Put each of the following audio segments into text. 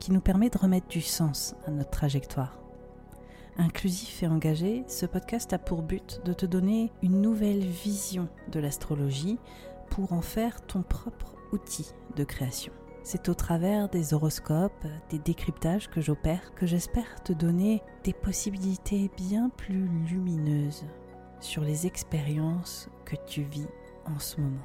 qui nous permet de remettre du sens à notre trajectoire. Inclusif et engagé, ce podcast a pour but de te donner une nouvelle vision de l'astrologie pour en faire ton propre outil de création. C'est au travers des horoscopes, des décryptages que j'opère que j'espère te donner des possibilités bien plus lumineuses sur les expériences que tu vis en ce moment.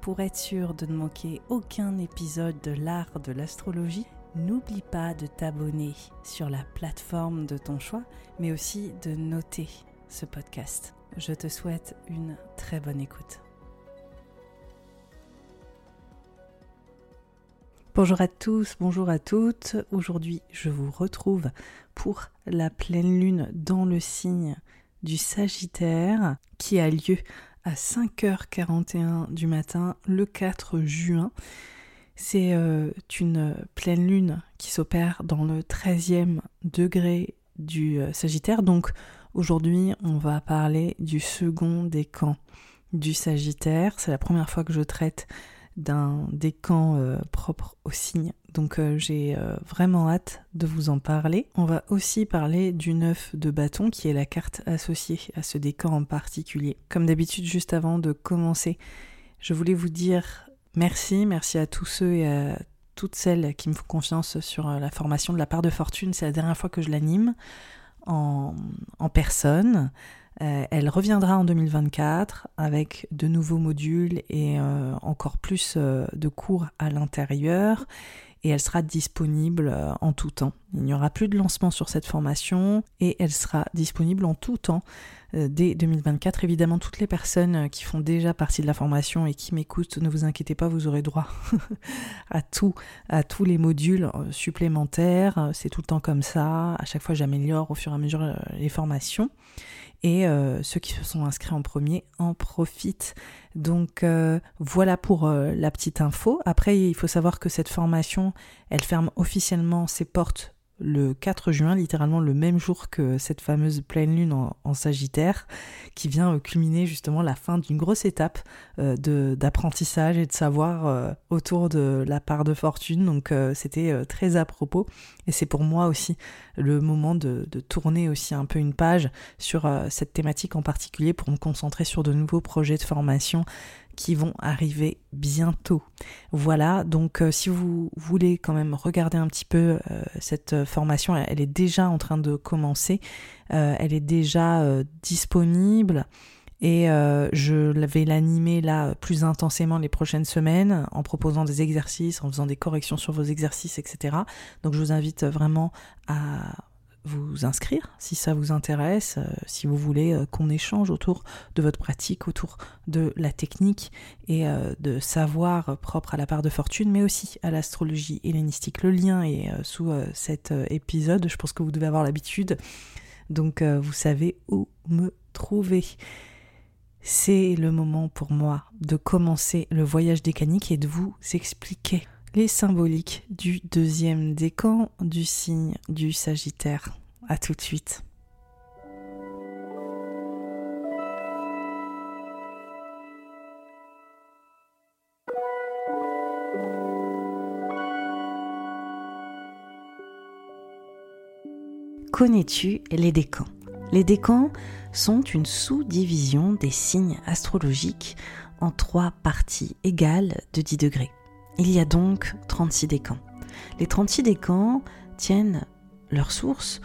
Pour être sûr de ne manquer aucun épisode de l'art de l'astrologie, n'oublie pas de t'abonner sur la plateforme de ton choix, mais aussi de noter ce podcast. Je te souhaite une très bonne écoute. Bonjour à tous, bonjour à toutes. Aujourd'hui, je vous retrouve pour la pleine lune dans le signe du Sagittaire qui a lieu à 5h41 du matin le 4 juin. C'est euh, une pleine lune qui s'opère dans le 13e degré du euh, Sagittaire. Donc aujourd'hui, on va parler du second décan du Sagittaire. C'est la première fois que je traite d'un décan euh, propre au signe. Donc j'ai vraiment hâte de vous en parler. On va aussi parler du 9 de bâton qui est la carte associée à ce décan en particulier. Comme d'habitude, juste avant de commencer, je voulais vous dire Merci, merci à tous ceux et à toutes celles qui me font confiance sur euh, la formation de la part de fortune. C'est la dernière fois que je l'anime en, personne. Euh, elle reviendra en 2024 avec de nouveaux modules et euh, encore plus de cours à l'intérieur et elle sera disponible en tout temps. Il n'y aura plus de lancement sur cette formation et elle sera disponible en tout temps euh, dès 2024. Évidemment, toutes les personnes euh, qui font déjà partie de la formation et qui m'écoutent, ne vous inquiétez pas, vous aurez droit à tout, à tous les modules euh, supplémentaires. C'est tout le temps comme ça. À chaque fois, j'améliore au fur et à mesure les formations. Et ceux qui se sont inscrits en premier en profitent. Donc voilà pour la petite info. Après, il faut savoir que cette formation, elle ferme officiellement ses portes le 4 juin, littéralement le même jour que cette fameuse pleine lune en, Sagittaire, qui vient euh, culminer justement la fin d'une grosse étape euh, d'apprentissage et de savoir euh, autour de la part de fortune. Donc c'était très à propos. Et c'est pour moi aussi le moment de, de, tourner aussi un peu une page sur cette thématique en particulier pour me concentrer sur de nouveaux projets de formation qui vont arriver bientôt. Voilà, donc euh, si vous voulez quand même regarder un petit peu euh, cette formation, elle, est déjà en train de commencer, euh, elle est déjà disponible et je vais l'animer là plus intensément les prochaines semaines en proposant des exercices, en faisant des corrections sur vos exercices, etc. Donc je vous invite vraiment à vous inscrire si ça vous intéresse, euh, si vous voulez euh, qu'on échange autour de votre pratique, autour de la technique et euh, de savoir propre à la part de fortune, mais aussi à l'astrologie hellénistique. Le lien est sous cet épisode, je pense que vous devez avoir l'habitude, donc vous savez où me trouver. C'est le moment pour moi de commencer le voyage décanique et de vous expliquer les symboliques du deuxième décan du signe du Sagittaire. À tout de suite. Connais-tu les décans? Les décans sont une sous-division des signes astrologiques en trois parties égales de 10 degrés. Il y a donc 36 décans. Les 36 décans tiennent leur source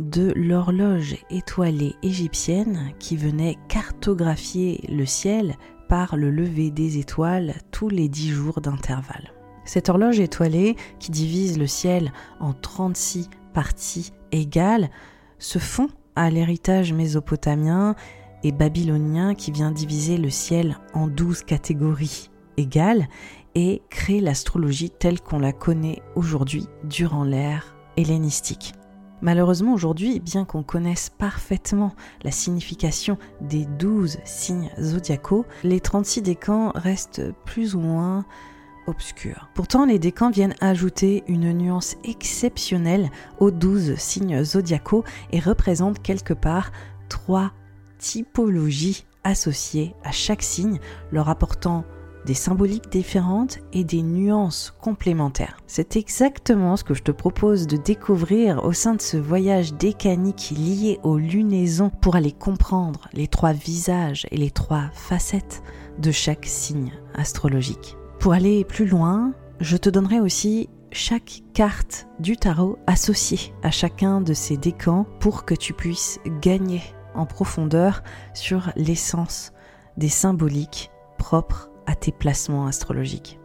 de l'horloge étoilée égyptienne qui venait cartographier le ciel par le lever des étoiles tous les 10 jours d'intervalle. Cette horloge étoilée qui divise le ciel en 36 parties égales se fond à l'héritage mésopotamien et babylonien qui vient diviser le ciel en 12 catégories égales et créer l'astrologie telle qu'on la connaît aujourd'hui durant l'ère hellénistique. Malheureusement aujourd'hui, bien qu'on connaisse parfaitement la signification des 12 signes zodiacaux, les 36 décans restent plus ou moins obscurs. Pourtant, les décans viennent ajouter une nuance exceptionnelle aux 12 signes zodiacaux et représentent quelque part trois typologies associées à chaque signe, leur apportant des symboliques différentes et des nuances complémentaires. C'est exactement ce que je te propose de découvrir au sein de ce voyage décanique lié aux lunaisons pour aller comprendre les trois visages et les trois facettes de chaque signe astrologique. Pour aller plus loin, je te donnerai aussi chaque carte du tarot associée à chacun de ces décans pour que tu puisses gagner en profondeur sur l'essence des symboliques propres à tes placements astrologiques.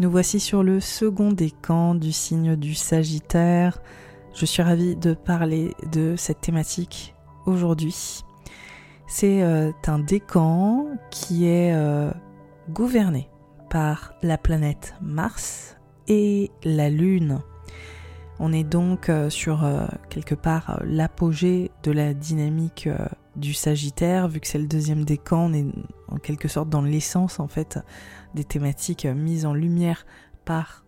Nous voici sur le second décan du signe du Sagittaire. Je suis ravie de parler de cette thématique aujourd'hui. C'est euh, un décan qui est euh, gouverné par la planète Mars et la Lune. On est donc euh, sur quelque part l'apogée de la dynamique du Sagittaire, vu que c'est le deuxième décan, on est en quelque sorte dans l'essence en fait des thématiques mises en lumière par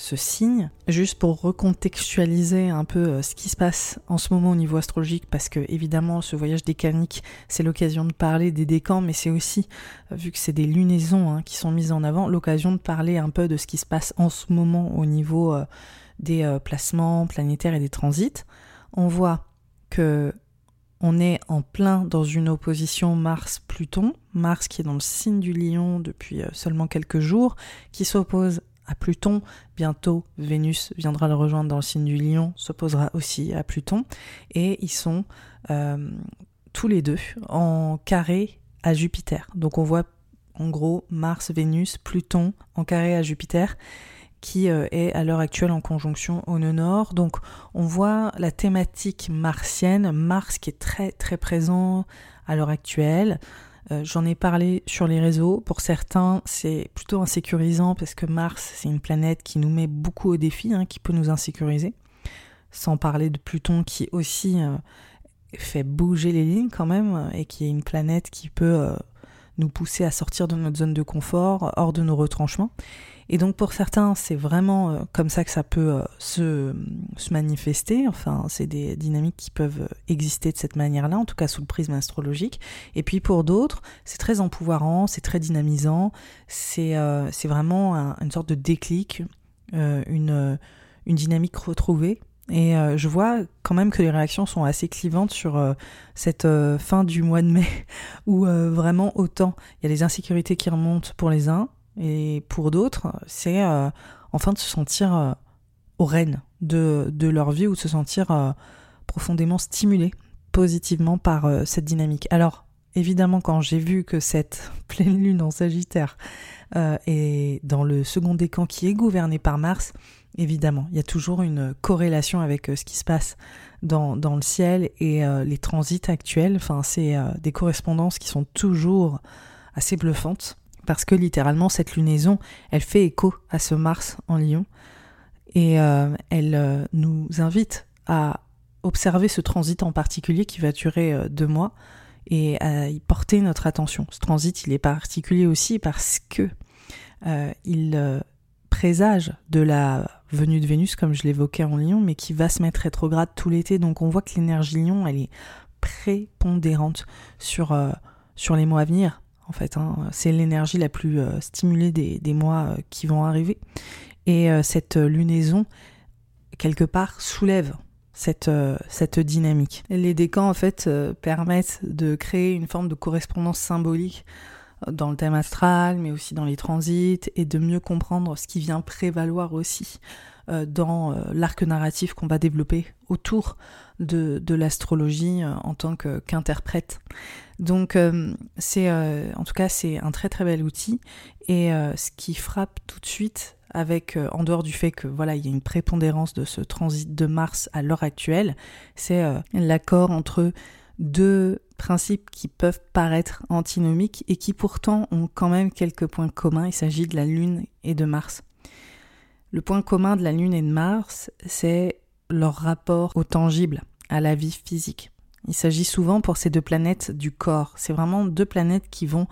ce signe. Juste pour recontextualiser un peu euh, ce qui se passe en ce moment au niveau astrologique, parce que évidemment ce voyage décanique, c'est l'occasion de parler des décans, mais c'est aussi, euh, vu que c'est des lunaisons hein, qui sont mises en avant, l'occasion de parler un peu de ce qui se passe en ce moment au niveau euh, des placements planétaires et des transits. On voit que on est en plein dans une opposition Mars-Pluton, Mars qui est dans le signe du lion depuis euh, seulement quelques jours, qui s'oppose à Pluton. Bientôt, Vénus viendra le rejoindre dans le signe du lion, s'opposera aussi à Pluton. Et ils sont euh, tous les deux en carré à Jupiter. Donc on voit en gros Mars, Vénus, Pluton en carré à Jupiter qui euh, est à l'heure actuelle en conjonction au nœud nord. Donc on voit la thématique martienne, Mars qui est très très présent à l'heure actuelle. Euh, j'en ai parlé sur les réseaux. Pour certains, c'est plutôt insécurisant parce que Mars, c'est une planète qui nous met beaucoup au défi, hein, qui peut nous insécuriser. Sans parler de Pluton qui aussi euh, fait bouger les lignes quand même et qui est une planète qui peut nous pousser à sortir de notre zone de confort, hors de nos retranchements. Et donc pour certains, c'est vraiment euh, comme ça que ça peut euh, se, se, manifester. Enfin, c'est des dynamiques qui peuvent exister de cette manière-là, en tout cas sous le prisme astrologique. Et puis pour d'autres, c'est très empouvoirant, c'est très dynamisant, c'est euh, vraiment une sorte de déclic, une, une dynamique retrouvée. Et je vois quand même que les réactions sont assez clivantes sur cette fin du mois de mai, où vraiment autant il y a des insécurités qui remontent pour les uns, et pour d'autres, c'est euh, enfin de se sentir euh, au règne de, leur vie ou de se sentir euh, profondément stimulé positivement par cette dynamique. Alors, évidemment, quand j'ai vu que cette pleine lune en Sagittaire est dans le second décan qui est gouverné par Mars, évidemment, il y a toujours une corrélation avec ce qui se passe dans, dans le ciel et les transits actuels. Enfin, c'est des correspondances qui sont toujours assez bluffantes parce que littéralement cette lunaison, elle fait écho à ce Mars en Lion et euh, elle euh, nous invite à observer ce transit en particulier qui va durer euh, deux mois et à y porter notre attention. Ce transit, il est particulier aussi parce que il présage de la venue de Vénus, comme je l'évoquais en Lion, mais qui va se mettre rétrograde tout l'été. Donc on voit que l'énergie Lion, elle est prépondérante sur, sur les mois à venir en fait. Hein. C'est l'énergie la plus euh, stimulée des, mois euh, qui vont arriver. Et euh, cette lunaison, quelque part, soulève cette, dynamique. Les décans, en fait, permettent de créer une forme de correspondance symbolique dans le thème astral, mais aussi dans les transits, et de mieux comprendre ce qui vient prévaloir aussi dans l'arc narratif qu'on va développer autour de l'astrologie en tant qu'interprète. Donc euh, c'est euh, en tout cas c'est un très très bel outil et euh, ce qui frappe tout de suite avec en dehors du fait que voilà il y a une prépondérance de ce transit de Mars à l'heure actuelle, c'est l'accord entre deux principes qui peuvent paraître antinomiques et qui pourtant ont quand même quelques points communs. Il s'agit de la Lune et de Mars. Le point commun de la Lune et de Mars, c'est leur rapport au tangible, à la vie physique. Il s'agit souvent pour ces deux planètes du corps. C'est vraiment deux planètes qui vont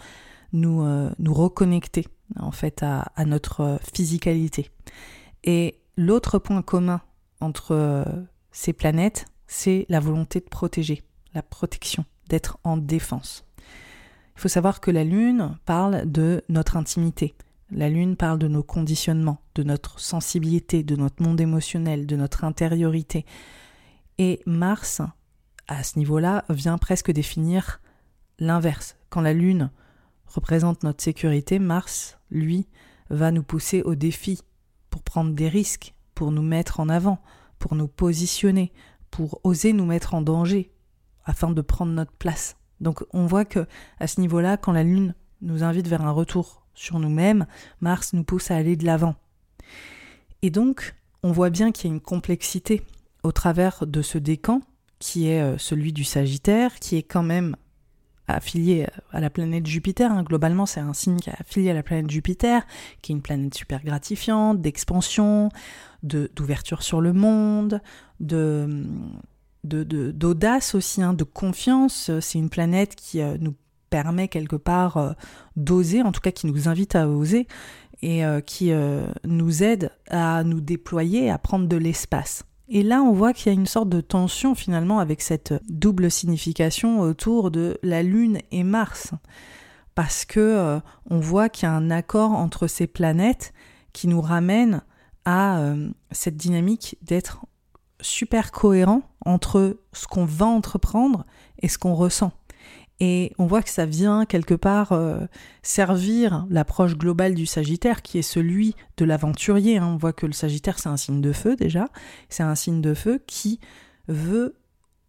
nous, euh, reconnecter en fait à, notre physicalité. Et l'autre point commun entre euh, ces planètes, c'est la volonté de protéger, la protection, d'être en défense. Il faut savoir que la Lune parle de notre intimité. La Lune parle de nos conditionnements, de notre sensibilité, de notre monde émotionnel, de notre intériorité. Et Mars, à ce niveau-là, vient presque définir l'inverse. Quand la Lune représente notre sécurité, Mars, lui, va nous pousser au défi pour prendre des risques, pour nous mettre en avant, pour nous positionner, pour oser nous mettre en danger, afin de prendre notre place. Donc on voit que à ce niveau-là, quand la Lune nous invite vers un retour sur nous-mêmes, Mars nous pousse à aller de l'avant. Et donc, on voit bien qu'il y a une complexité au travers de ce décan, qui est euh, celui du Sagittaire, qui est quand même affilié à la planète Jupiter. Hein. Globalement, c'est un signe qui est affilié à la planète Jupiter, qui est une planète super gratifiante, d'expansion, d'ouverture sur le monde, de d'audace aussi, hein, de confiance. C'est une planète qui euh, nous permet quelque part euh, d'oser, en tout cas qui nous invite à oser et euh, qui nous aide à nous déployer, à prendre de l'espace. Et là, on voit qu'il y a une sorte de tension finalement avec cette double signification autour de la Lune et Mars, parce que on voit qu'il y a un accord entre ces planètes qui nous ramène à cette dynamique d'être super cohérent entre ce qu'on va entreprendre et ce qu'on ressent. Et on voit que ça vient quelque part euh, servir l'approche globale du Sagittaire, qui est celui de l'aventurier. Hein. On voit que le Sagittaire, c'est un signe de feu déjà. C'est un signe de feu qui veut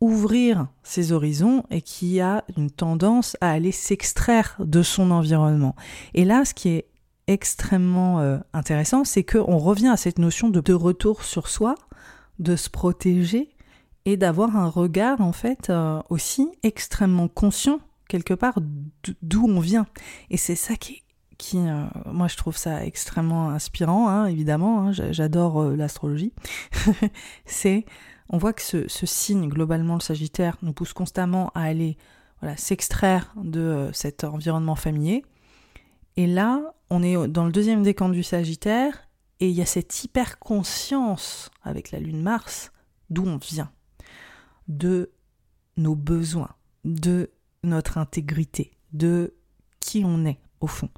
ouvrir ses horizons et qui a une tendance à aller s'extraire de son environnement. Et là, ce qui est extrêmement euh, intéressant, c'est qu'on revient à cette notion de retour sur soi, de se protéger et d'avoir un regard en fait euh, aussi extrêmement conscient quelque part d'où on vient. Et c'est ça qui, qui euh, moi je trouve ça extrêmement inspirant, hein, évidemment, hein, j'adore euh, l'astrologie. c'est, on voit que ce, signe, globalement le Sagittaire, nous pousse constamment à aller voilà, s'extraire de cet environnement familier. Et là, on est dans le deuxième décan du Sagittaire, et il y a cette hyper conscience avec la lune Mars d'où on vient, de nos besoins, de notre intégrité, de qui on est au fond,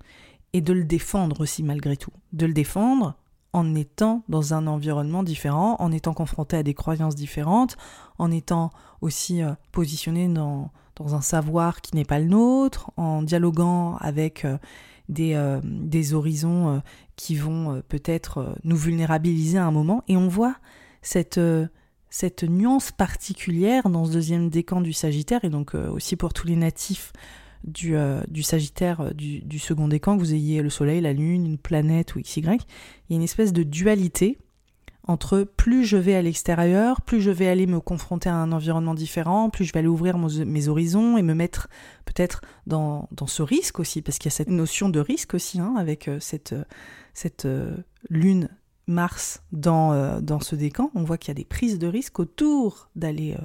et de le défendre aussi malgré tout, de le défendre en étant dans un environnement différent, en étant confronté à des croyances différentes, en étant aussi euh, positionné dans, dans, un savoir qui n'est pas le nôtre, en dialoguant avec euh, des, euh, des horizons qui vont peut-être nous vulnérabiliser à un moment. Et on voit cette, cette nuance particulière dans ce deuxième décan du Sagittaire, et donc aussi pour tous les natifs du, du Sagittaire du, du, second décan, que vous ayez le Soleil, la Lune, une planète ou XY, il y a une espèce de dualité entre plus je vais à l'extérieur, plus je vais aller me confronter à un environnement différent, plus je vais aller ouvrir mes horizons et me mettre peut-être dans, ce risque aussi, parce qu'il y a cette notion de risque aussi hein, avec euh, cette, euh, euh, lune Mars dans, dans ce décan. On voit qu'il y a des prises de risque autour d'aller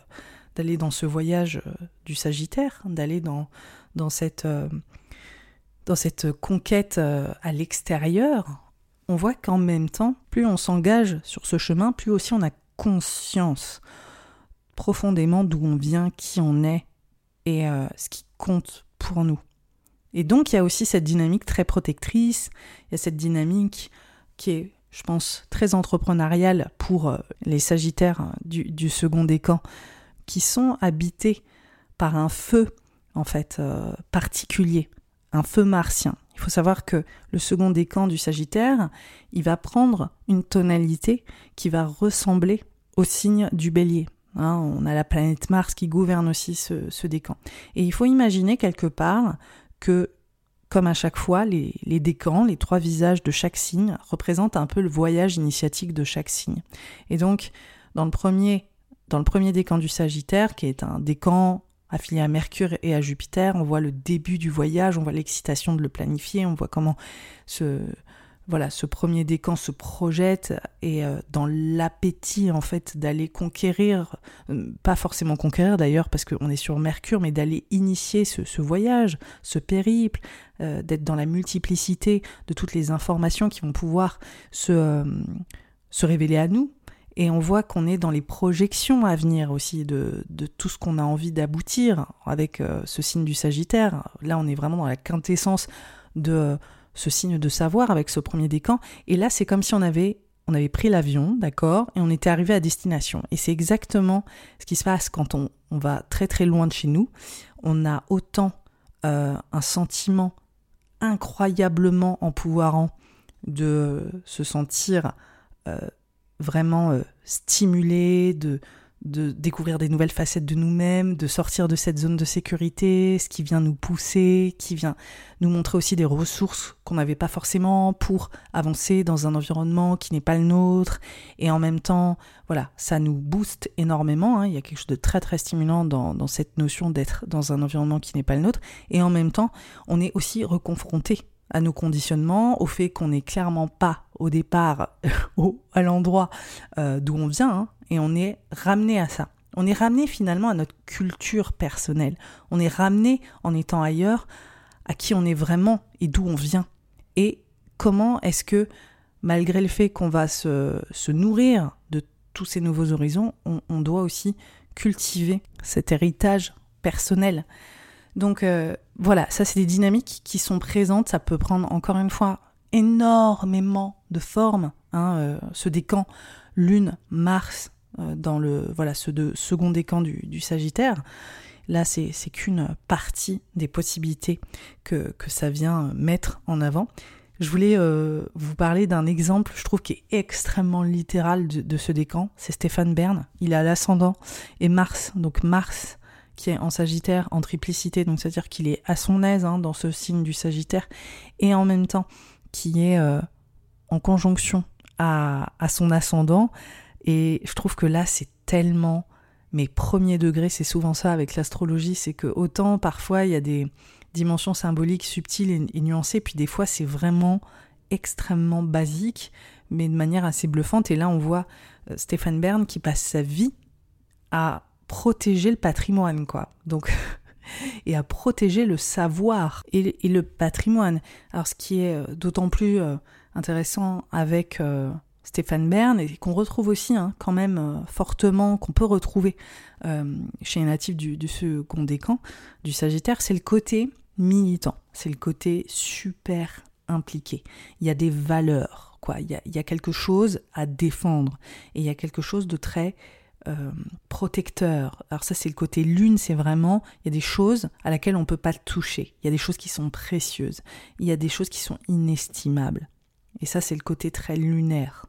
d'aller dans ce voyage du Sagittaire, d'aller dans, dans, cette, dans cette conquête à l'extérieur on voit qu'en même temps, plus on s'engage sur ce chemin, plus aussi on a conscience profondément d'où on vient, qui on est et euh, ce qui compte pour nous. Et donc il y a aussi cette dynamique très protectrice, il y a cette dynamique qui est, je pense, très entrepreneuriale pour euh, les Sagittaires hein, du, second décan, qui sont habités par un feu, en fait, euh, particulier, un feu martien. Il faut savoir que le second décan du Sagittaire, il va prendre une tonalité qui va ressembler au signe du bélier. Hein. on a la planète Mars qui gouverne aussi ce, ce, décan. Et il faut imaginer quelque part que, comme à chaque fois, les, décans, les trois visages de chaque signe, représentent un peu le voyage initiatique de chaque signe. Et donc, dans le premier, dans le premier décan du Sagittaire, qui est un décan affilié à Mercure et à Jupiter, on voit le début du voyage, on voit l'excitation de le planifier, on voit comment se voilà, ce premier décan se projette et euh, dans l'appétit en fait d'aller conquérir, euh, pas forcément conquérir d'ailleurs parce qu'on est sur Mercure, mais d'aller initier ce, voyage, ce périple, euh, d'être dans la multiplicité de toutes les informations qui vont pouvoir se, se révéler à nous. Et on voit qu'on est dans les projections à venir aussi de, de tout ce qu'on a envie d'aboutir avec ce signe du Sagittaire. Là, on est vraiment dans la quintessence de ce signe de savoir avec ce premier décan. Et là, c'est comme si on avait, pris l'avion, d'accord, et on était arrivé à destination. Et c'est exactement ce qui se passe quand on, va très très loin de chez nous. On a autant euh, un sentiment incroyablement empouvoirant de se sentir euh, vraiment euh, stimulé, de, de découvrir des nouvelles facettes de nous-mêmes, de sortir de cette zone de sécurité, ce qui vient nous pousser, qui vient nous montrer aussi des ressources qu'on n'avait pas forcément pour avancer dans un environnement qui n'est pas le nôtre. Et en même temps, voilà, ça nous booste énormément. Hein. Il y a quelque chose de très très stimulant dans, cette notion d'être dans un environnement qui n'est pas le nôtre. Et en même temps, on est aussi reconfronté à nos conditionnements, au fait qu'on n'est clairement pas au départ au, à l'endroit euh, d'où on vient, hein, et on est ramené à ça. On est ramené finalement à notre culture personnelle. On est ramené en étant ailleurs à qui on est vraiment et d'où on vient. Et comment est-ce que, malgré le fait qu'on va se, se, nourrir de tous ces nouveaux horizons, on, doit aussi cultiver cet héritage personnel. Donc euh, voilà, ça c'est des dynamiques qui sont présentes. Ça peut prendre encore une fois énormément de formes. Hein, euh, ce décan Lune, Mars, dans le voilà ce de, second décan du, du Sagittaire. Là, c'est qu'une partie des possibilités que, que, ça vient mettre en avant. Je voulais euh, vous parler d'un exemple, je trouve, qui est extrêmement littéral de, de ce décan. C'est Stéphane Bern. Il a l'ascendant et Mars. Donc Mars, qui est en Sagittaire, en triplicité, donc c'est-à-dire qu'il est à son aise hein, dans ce signe du Sagittaire, et en même temps qui est euh, en conjonction à, à, son ascendant. Et je trouve que là, c'est tellement mais premier degré, c'est souvent ça avec l'astrologie, c'est que autant parfois il y a des dimensions symboliques subtiles et, nuancées, puis des fois c'est vraiment extrêmement basique, mais de manière assez bluffante. Et là, on voit euh, Stéphane Bern qui passe sa vie à protéger le patrimoine, quoi. Donc, et à protéger le savoir et, le patrimoine. Alors, ce qui est euh, d'autant plus euh, intéressant avec Stéphane Bern et qu'on retrouve aussi hein, quand même euh, fortement, qu'on peut retrouver chez les natifs du, du second décan, du Sagittaire, c'est le côté militant, c'est le côté super impliqué. Il y a des valeurs, quoi. Il y a, il y a quelque chose à défendre et il y a quelque chose de très euh, protecteur. Alors ça c'est le côté lune, c'est vraiment, il y a des choses à laquelle on ne peut pas toucher, il y a des choses qui sont précieuses, il y a des choses qui sont inestimables. Et ça c'est le côté très lunaire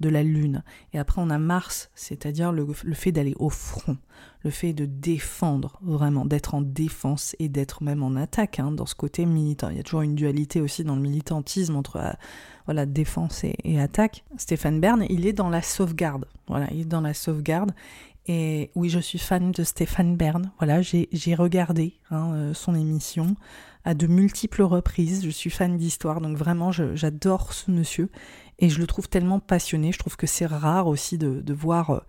de la lune. Et après on a Mars, c'est-à-dire le, fait d'aller au front, le fait de défendre vraiment, d'être en défense et d'être même en attaque hein, dans ce côté militant. Il y a toujours une dualité aussi dans le militantisme entre euh, voilà défense et, attaque. Stéphane Bern, il est dans la sauvegarde. Voilà, il est dans la sauvegarde. Et oui, je suis fan de Stéphane Bern. Voilà, j'ai regardé hein, euh, son émission à de multiples reprises. Je suis fan d'histoire, donc vraiment, j'adore ce monsieur et je le trouve tellement passionné. Je trouve que c'est rare aussi de, voir euh,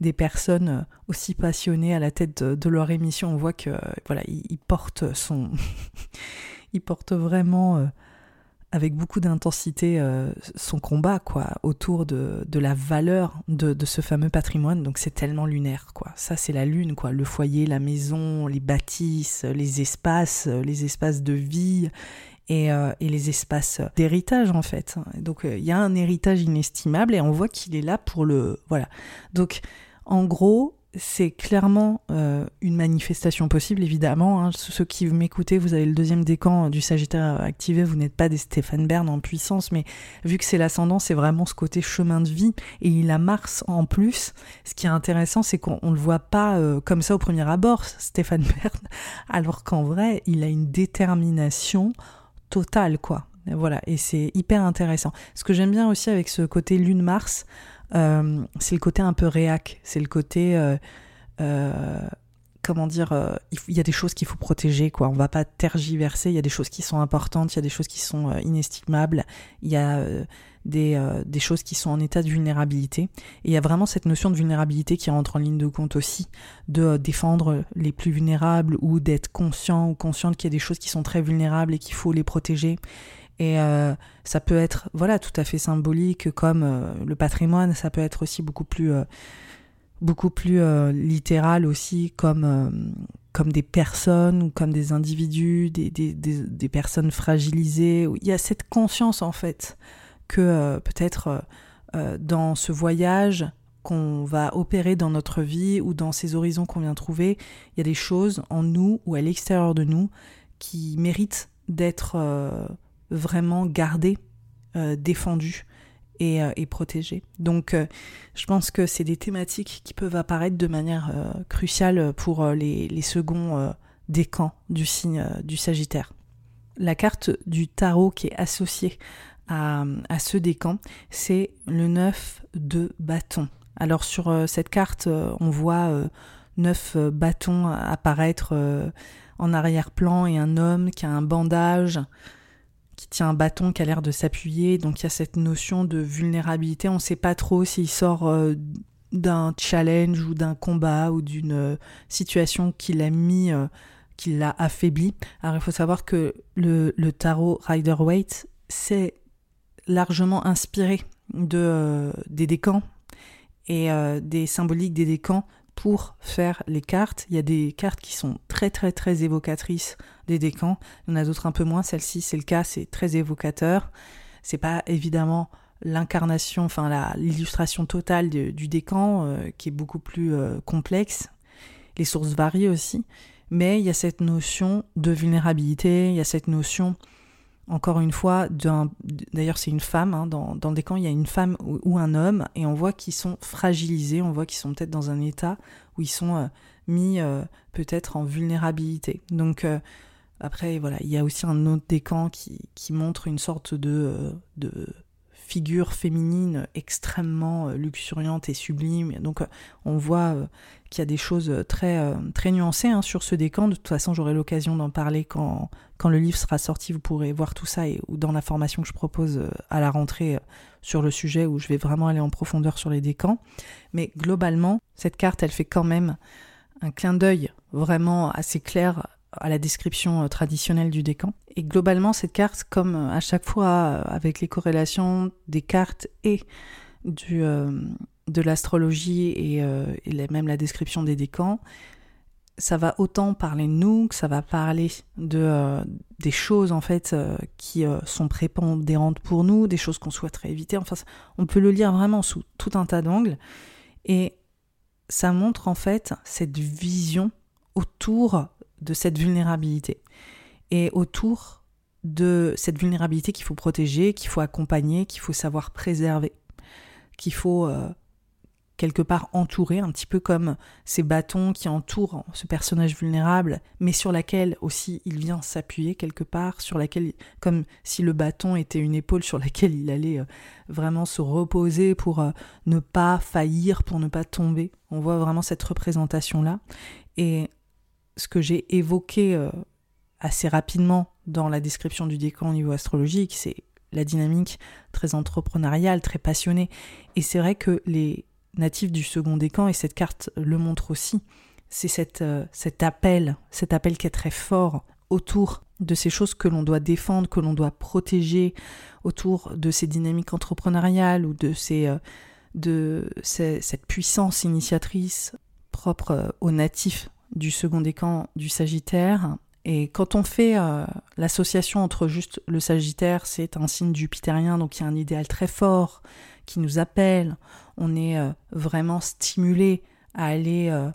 des personnes euh, aussi passionnées à la tête de, leur émission. On voit que voilà, il, porte son, il porte vraiment avec beaucoup d'intensité euh, son combat quoi autour de, de la valeur de, de, ce fameux patrimoine donc c'est tellement lunaire quoi ça c'est la lune quoi le foyer la maison les bâtisses les espaces les espaces de vie et, euh, et les espaces d'héritage en fait donc euh, il y a un héritage inestimable et on voit qu'il est là pour le voilà donc en gros c'est clairement euh, une manifestation possible, évidemment. Hein. Ceux qui m'écoutez, vous avez le deuxième décan du Sagittaire activé, vous n'êtes pas des Stéphane Bern en puissance, mais vu que c'est l'ascendant, c'est vraiment ce côté chemin de vie, et il a Mars en plus. Ce qui est intéressant, c'est qu'on ne le voit pas comme ça au premier abord, Stéphane Bern, alors qu'en vrai, il a une détermination totale, quoi. Voilà, et c'est hyper intéressant. Ce que j'aime bien aussi avec ce côté Lune-Mars, euh, c'est le côté un peu réac, c'est le côté euh, euh, comment dire, il y a des choses qu'il faut protéger, quoi. On va pas tergiverser. Il y a des choses qui sont importantes, il y a des choses qui sont inestimables. Il y a des, des, choses qui sont en état de vulnérabilité. Et il y a vraiment cette notion de vulnérabilité qui rentre en ligne de compte aussi, de défendre les plus vulnérables ou d'être conscient ou consciente qu'il y a des choses qui sont très vulnérables et qu'il faut les protéger. Et euh, ça peut être voilà tout à fait symbolique comme euh, le patrimoine, ça peut être aussi beaucoup plus euh, beaucoup plus littéral aussi comme comme des personnes ou comme des individus, des, des personnes fragilisées. Il y a cette conscience en fait que peut-être dans ce voyage qu'on va opérer dans notre vie ou dans ces horizons qu'on vient trouver, il y a des choses en nous ou à l'extérieur de nous qui méritent d'être vraiment gardé, euh, défendu et, euh, protégé. Donc euh, je pense que c'est des thématiques qui peuvent apparaître de manière cruciale pour les, les seconds décans du signe du Sagittaire. La carte du tarot qui est associée à, à ce décan, c'est le 9 de bâton. Alors sur cette carte, on voit neuf bâtons apparaître en arrière-plan et un homme qui a un bandage qui tient un bâton qui a l'air de s'appuyer. Donc il y a cette notion de vulnérabilité. On ne sait pas trop s'il sort euh, d'un challenge ou d'un combat ou d'une euh, situation qui l'a mis, euh, qui l'a affaibli. Alors il faut savoir que le, le tarot Rider-Waite, c'est largement inspiré de, des décans et des symboliques des décans pour faire les cartes. Il y a des cartes qui sont très très très évocatrices des décans. Il y en a d'autres un peu moins. Celle-ci, c'est le cas, c'est très évocateur. C'est pas évidemment l'incarnation, enfin l'illustration totale du décan, euh, qui est beaucoup plus euh, complexe. Les sources varient aussi. Mais il y a cette notion de vulnérabilité, il y a cette notion encore une fois, d'ailleurs c'est une femme, hein, dans, des camps il y a une femme ou, un homme, et on voit qu'ils sont fragilisés, on voit qu'ils sont peut-être dans un état où ils sont euh, mis euh, peut-être en vulnérabilité. Donc euh, après, voilà, il y a aussi un autre décan qui, qui montre une sorte de figure féminine extrêmement luxuriante et sublime. Donc on voit qu'il y a des choses très, euh, très nuancées hein, sur ce décan. De toute façon, j'aurai l'occasion d'en parler quand, quand le livre sera sorti. Vous pourrez voir tout ça et, ou dans la formation que je propose euh, à la rentrée euh, sur le sujet où je vais vraiment aller en profondeur sur les décans. Mais globalement, cette carte, elle fait quand même un clin d'œil vraiment assez clair à la description traditionnelle du décan. Et globalement, cette carte, comme à chaque fois avec les corrélations des cartes et du, de l'astrologie et, euh, même la description des décans, ça va autant parler de nous que ça va parler de euh, des choses en fait euh, qui sont prépondérantes pour nous, des choses qu'on souhaiterait éviter. Enfin, on peut le lire vraiment sous tout un tas d'angles et ça montre en fait cette vision autour de cette vulnérabilité et autour de cette vulnérabilité qu'il faut protéger, qu'il faut accompagner, qu'il faut savoir préserver, qu'il faut quelque part entouré, un petit peu comme ces bâtons qui entourent ce personnage vulnérable, mais sur laquelle aussi il vient s'appuyer quelque part, sur laquelle, comme si le bâton était une épaule sur laquelle il allait euh, vraiment se reposer pour euh, ne pas faillir, pour ne pas tomber. On voit vraiment cette représentation-là. Et ce que j'ai évoqué euh, assez rapidement dans la description du décan au niveau astrologique, c'est la dynamique très entrepreneuriale, très passionnée. Et c'est vrai que les natif du second décan, et cette carte le montre aussi, c'est euh, cet appel, cet appel qui est très fort autour de ces choses que l'on doit défendre, que l'on doit protéger, autour de ces dynamiques entrepreneuriales ou de, euh, cette puissance initiatrice propre aux natifs du second décan du Sagittaire. Et quand on fait l'association entre juste le Sagittaire, c'est un signe jupitérien, donc il y a un idéal très fort qui nous appelle, on est euh, vraiment stimulé à aller euh,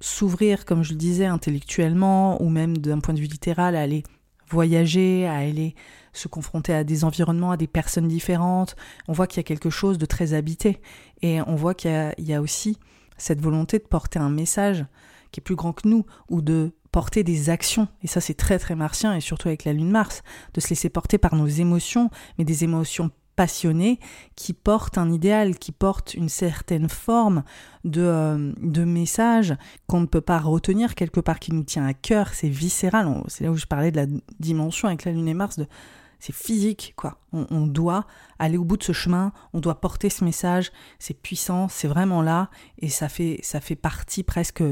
s'ouvrir, comme je le disais, intellectuellement ou même d'un point de vue littéral, à aller voyager, à aller se confronter à des environnements, à des personnes différentes. On voit qu'il y a quelque chose de très habité et on voit qu'il y, a aussi cette volonté de porter un message qui est plus grand que nous ou de porter des actions. Et ça, c'est très très martien et surtout avec la lune Mars, de se laisser porter par nos émotions, mais des émotions passionné, qui porte un idéal, qui porte une certaine forme de, euh, de message qu'on ne peut pas retenir quelque part, qui nous tient à cœur, c'est viscéral. C'est là où je parlais de la dimension avec la Lune et Mars, de c'est physique, quoi. On, doit aller au bout de ce chemin, on doit porter ce message, c'est puissant, c'est vraiment là, et ça fait, ça fait partie presque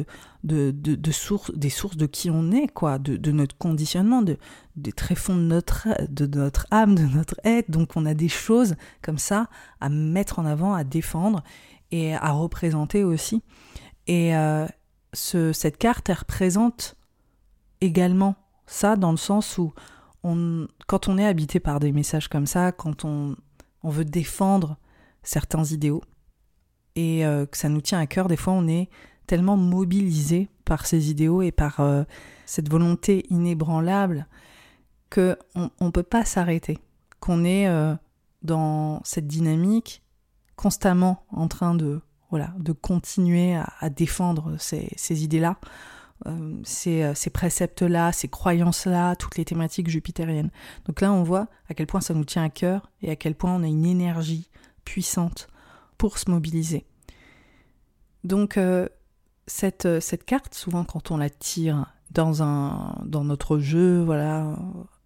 de, de, source, des sources de qui on est, quoi, de, de notre conditionnement, de, des tréfonds de notre, de notre âme, de notre être. Donc on a des choses comme ça à mettre en avant, à défendre et à représenter aussi. Et euh, ce, cette carte, elle représente également ça dans le sens où quand on est habité par des messages comme ça, quand on, veut défendre certains idéaux et euh, que ça nous tient à cœur, des fois on est tellement mobilisé par ces idéaux et par euh, cette volonté inébranlable qu'on ne peut pas s'arrêter, qu'on est euh, dans cette dynamique constamment en train de, voilà, de continuer à, défendre ces idées-là euh, euh, ces, préceptes-là, ces croyances-là, toutes les thématiques jupitériennes. Donc là, on voit à quel point ça nous tient à cœur et à quel point on a une énergie puissante pour se mobiliser. Donc euh, cette, cette carte, souvent quand on la tire dans, un, dans notre jeu, voilà,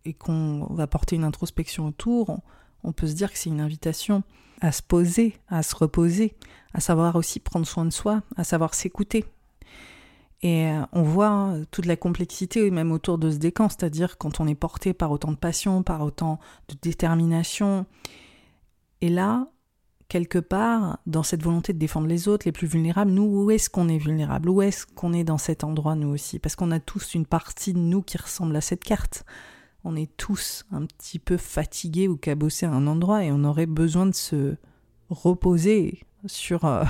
et qu'on va porter une introspection autour, on, on peut se dire que c'est une invitation à se poser, à se reposer, à savoir aussi prendre soin de soi, à savoir s'écouter, et euh, on voit hein, toute la complexité même autour de ce décan, c'est-à-dire quand on est porté par autant de passion, par autant de détermination. Et là, quelque part, dans cette volonté de défendre les autres, les plus vulnérables, nous, où est-ce qu'on est vulnérable? Où est-ce qu'on est dans cet endroit, nous aussi? Parce qu'on a tous une partie de nous qui ressemble à cette carte. On est tous un petit peu fatigués ou cabossés à un endroit et on aurait besoin de se reposer sur... Euh,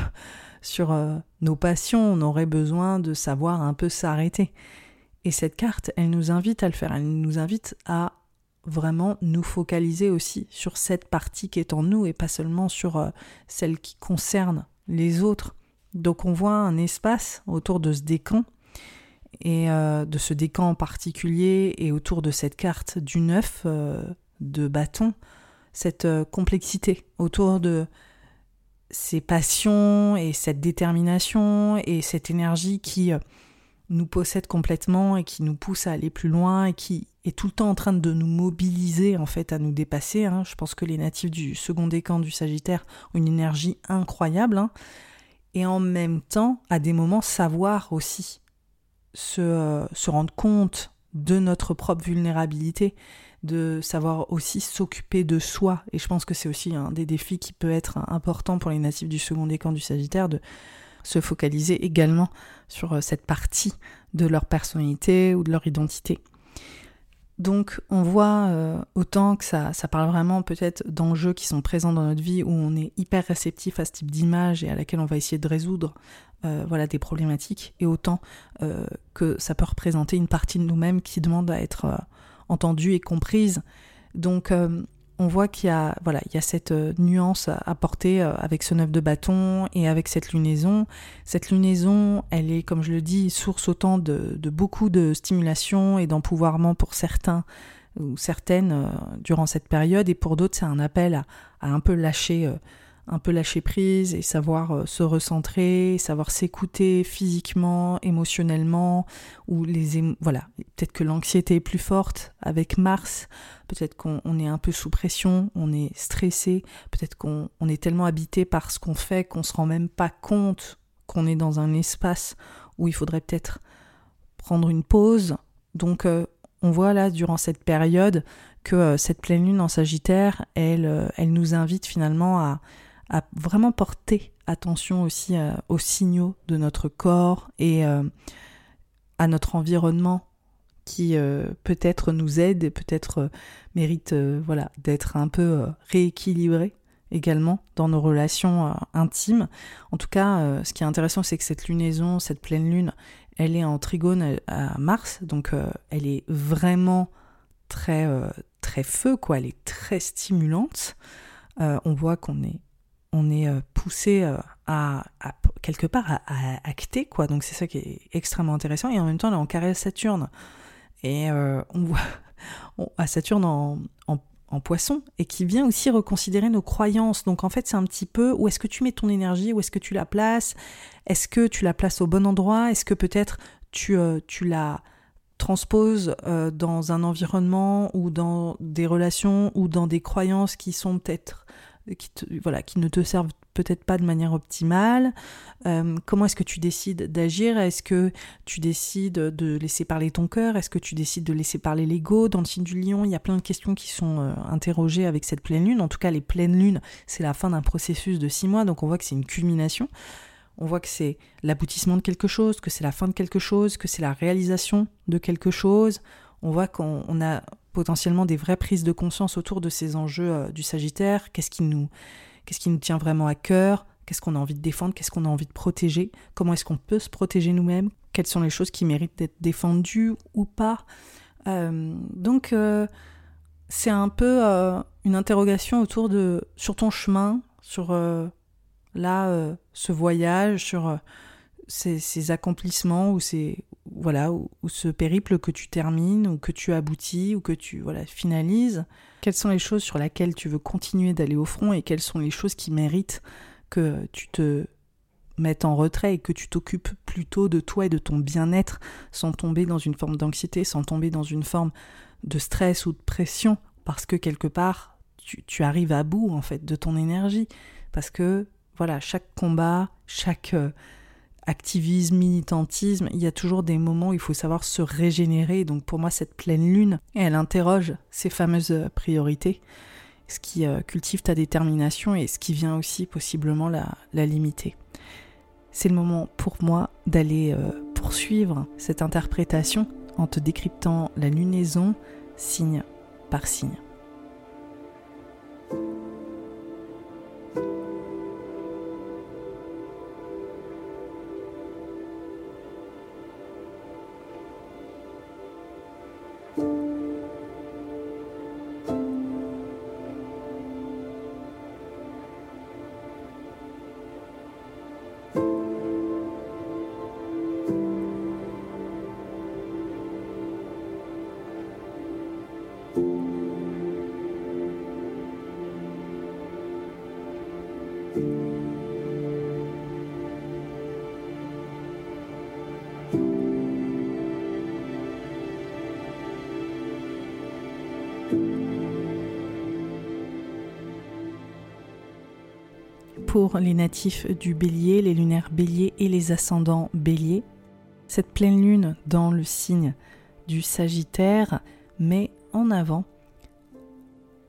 sur euh, nos passions, on aurait besoin de savoir un peu s'arrêter. Et cette carte, elle nous invite à le faire, elle nous invite à vraiment nous focaliser aussi sur cette partie qui est en nous et pas seulement sur euh, celle qui concerne les autres. Donc on voit un espace autour de ce décan et euh, de ce décan en particulier et autour de cette carte du neuf de bâton, cette complexité autour de ces passions et cette détermination et cette énergie qui euh, nous possède complètement et qui nous pousse à aller plus loin et qui est tout le temps en train de nous mobiliser en fait à nous dépasser. Hein. Je pense que les natifs du second décan du Sagittaire ont une énergie incroyable hein. et en même temps à des moments savoir aussi se, euh, se rendre compte de notre propre vulnérabilité de savoir aussi s'occuper de soi. Et je pense que c'est aussi un des défis qui peut être important pour les natifs du second décan du Sagittaire de se focaliser également sur euh, cette partie de leur personnalité ou de leur identité. Donc on voit euh, autant que ça, parle vraiment peut-être d'enjeux qui sont présents dans notre vie où on est hyper réceptif à ce type d'image et à laquelle on va essayer de résoudre euh, voilà, des problématiques, et autant que ça peut représenter une partie de nous-mêmes qui demande à être entendue et comprise. Donc euh, on voit qu'il y a voilà il y a cette euh, nuance à apporter euh, avec ce neuf de bâton et avec cette lunaison. Cette lunaison, elle est comme je le dis source autant de, de beaucoup de stimulation et d'empouvoirment pour certains ou certaines durant cette période et pour d'autres c'est un appel à, un peu lâcher un peu lâcher prise et savoir euh, se recentrer, savoir s'écouter physiquement, émotionnellement, ou les voilà, peut-être que l'anxiété est plus forte avec Mars, peut-être qu'on est un peu sous pression, on est stressé, peut-être qu'on est tellement habité par ce qu'on fait qu'on se rend même pas compte qu'on est dans un espace où il faudrait peut-être prendre une pause. Donc euh, on voit là durant cette période que euh, cette pleine lune en Sagittaire, elle, elle nous invite finalement à, à vraiment porter attention aussi euh, aux signaux de notre corps et euh, à notre environnement qui euh, peut-être nous aide et peut-être mérite voilà d'être un peu rééquilibré également dans nos relations intimes. En tout cas, ce qui est intéressant, c'est que cette lunaison, cette pleine lune, elle est en trigone à Mars, donc elle est vraiment très très feu, quoi. Elle est très stimulante. on voit qu'on est on est euh, poussé euh, à, quelque part à, acter quoi. Donc c'est ça qui est extrêmement intéressant. Et en même temps on est en carré à Saturne. Et euh, on voit à Saturne en, en poisson et qui vient aussi reconsidérer nos croyances. Donc en fait, c'est un petit peu où est-ce que tu mets ton énergie, où est-ce que tu la places, est-ce que tu la places au bon endroit, est-ce que peut-être tu, la transposes dans un environnement ou dans des relations ou dans des croyances qui sont peut-être qui, voilà, qui ne te servent peut-être pas de manière optimale. Euh, comment est-ce que tu décides d'agir? Est-ce que tu décides de laisser parler ton cœur? Est-ce que tu décides de laisser parler l'ego? Dans le signe du lion, il y a plein de questions qui sont euh, interrogées avec cette pleine lune. En tout cas, les pleines lunes, c'est la fin d'un processus de six mois, donc on voit que c'est une culmination. On voit que c'est l'aboutissement de quelque chose, que c'est la fin de quelque chose, que c'est la réalisation de quelque chose. On voit qu'on a potentiellement des vraies prises de conscience autour de ces enjeux euh, du Sagittaire. Qu'est-ce qui nous tient vraiment à cœur? Qu'est-ce qu'on a envie de défendre? Qu'est-ce qu'on a envie de protéger? Comment est-ce qu'on peut se protéger nous-mêmes? Quelles sont les choses qui méritent d'être défendues ou pas? Euh, Donc, euh, c'est un peu une interrogation autour de sur ton chemin, sur là ce voyage, sur ces, accomplissements ou ces voilà ou, ce périple que tu termines ou que tu aboutis ou que tu voilà finalises. Quelles sont les choses sur lesquelles tu veux continuer d'aller au front et quelles sont les choses qui méritent que tu te mettes en retrait et que tu t'occupes plutôt de toi et de ton bien-être sans tomber dans une forme d'anxiété, sans tomber dans une forme de stress ou de pression? Parce que quelque part tu, tu arrives à bout en fait de ton énergie parce que voilà chaque combat, chaque euh, activisme, militantisme, il y a toujours des moments où il faut savoir se régénérer. Donc pour moi, cette pleine lune, elle interroge ces fameuses priorités, ce qui euh, cultive ta détermination et ce qui vient aussi possiblement la, limiter. C'est le moment pour moi d'aller euh, poursuivre cette interprétation en te décryptant la lunaison signe par signe. Pour les natifs du bélier, les lunaires bélier et les ascendants bélier. Cette pleine lune dans le signe du Sagittaire met en avant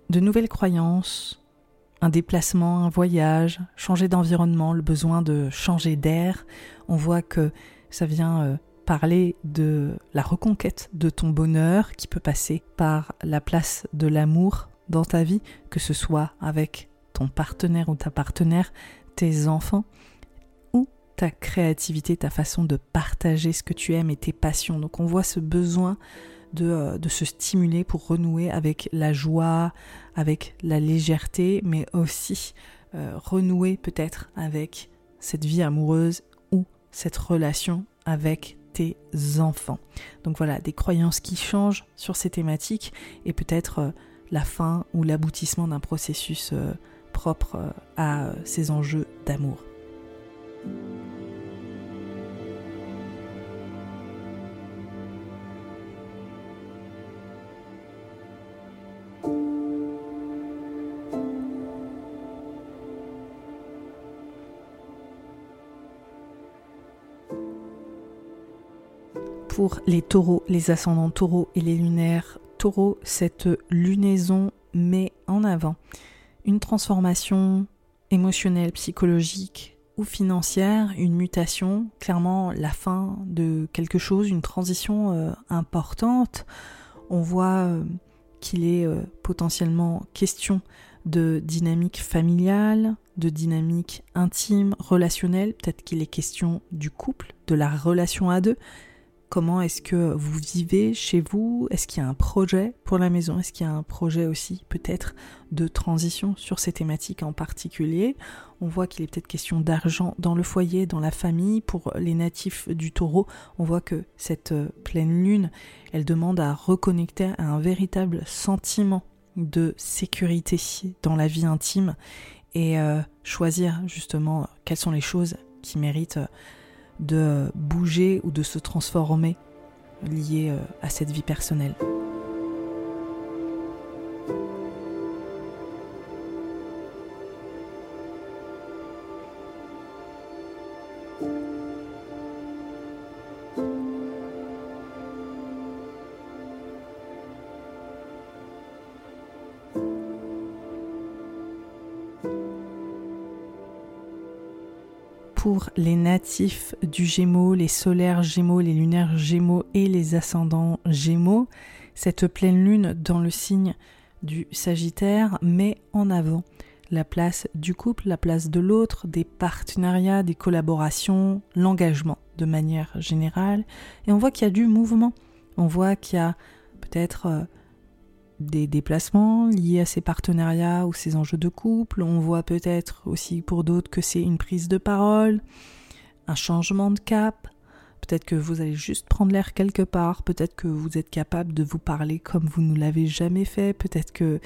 de nouvelles croyances, un déplacement, un voyage, changer d'environnement, le besoin de changer d'air. On voit que ça vient euh, parler de la reconquête de ton bonheur qui peut passer par la place de l'amour dans ta vie, que ce soit avec ton partenaire ou ta partenaire, tes enfants, ou ta créativité, ta façon de partager ce que tu aimes et tes passions. Donc on voit ce besoin de, euh, se stimuler pour renouer avec la joie, avec la légèreté, mais aussi euh, renouer peut-être avec cette vie amoureuse ou cette relation avec enfants. Donc voilà, des croyances qui changent sur ces thématiques et peut-être euh, la fin ou l'aboutissement d'un processus propre euh, à euh, ces enjeux d'amour. Pour les taureaux, les ascendants taureaux et les lunaires taureaux, cette lunaison met en avant une transformation émotionnelle, psychologique ou financière, une mutation, clairement la fin de quelque chose, une transition euh, importante. On voit euh, qu'il est euh, potentiellement question de dynamique familiale, de dynamique intime, relationnelle, peut-être qu'il est question du couple, de la relation à deux, Comment est-ce que vous vivez chez vous? Est-ce qu'il y a un projet pour la maison? Est-ce qu'il y a un projet aussi peut-être de transition sur ces thématiques en particulier? On voit qu'il est peut-être question d'argent dans le foyer, dans la famille. Pour les natifs du taureau, on voit que cette euh, pleine lune, elle demande à reconnecter à un véritable sentiment de sécurité dans la vie intime et choisir justement quelles sont les choses qui méritent de bouger ou de se transformer liées à cette vie personnelle. Les natifs du Gémeaux, les solaires Gémeaux, les lunaires Gémeaux et les ascendants Gémeaux, cette pleine lune dans le signe du Sagittaire met en avant la place du couple, la place de l'autre, des partenariats, des collaborations, l'engagement de manière générale. Et on voit qu'il y a du mouvement. On voit qu'il y a peut-être euh, des déplacements liés à ces partenariats ou ces enjeux de couple. On voit peut-être aussi pour d'autres que c'est une prise de parole, un changement de cap. Peut-être que vous allez juste prendre l'air quelque part, peut-être que vous êtes capable de vous parler comme vous ne l'avez jamais fait, peut-être qu'il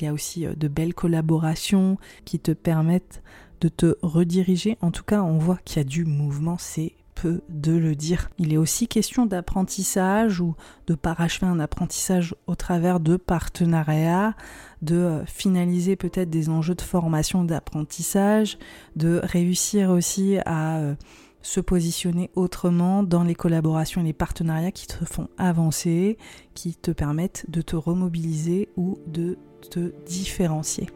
y a aussi euh, de belles collaborations qui te permettent de te rediriger. En tout cas, on voit qu'il y a du mouvement, c'est de le dire. Il est aussi question d'apprentissage ou de parachever un apprentissage au travers de partenariats, de euh, finaliser peut-être des enjeux de formation d'apprentissage, de réussir aussi à euh, se positionner autrement dans les collaborations et les partenariats qui te font avancer, qui te permettent de te remobiliser ou de te différencier.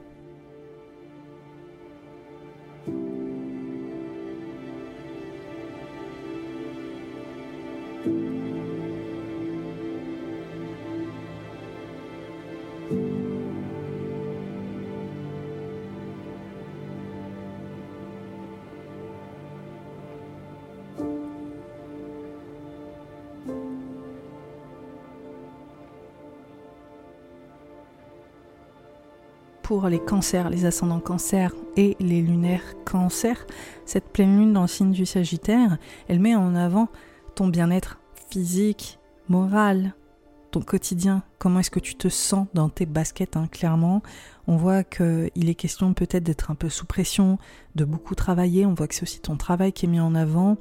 Les cancers, les ascendants cancers et les lunaires cancers, cette pleine lune dans le signe du Sagittaire, elle met en avant ton bien-être physique, moral, ton quotidien, comment est-ce que tu te sens dans tes baskets, hein, clairement? On voit qu'il est question peut-être d'être un peu sous pression, de beaucoup travailler, on voit que c'est aussi ton travail qui est mis en avant,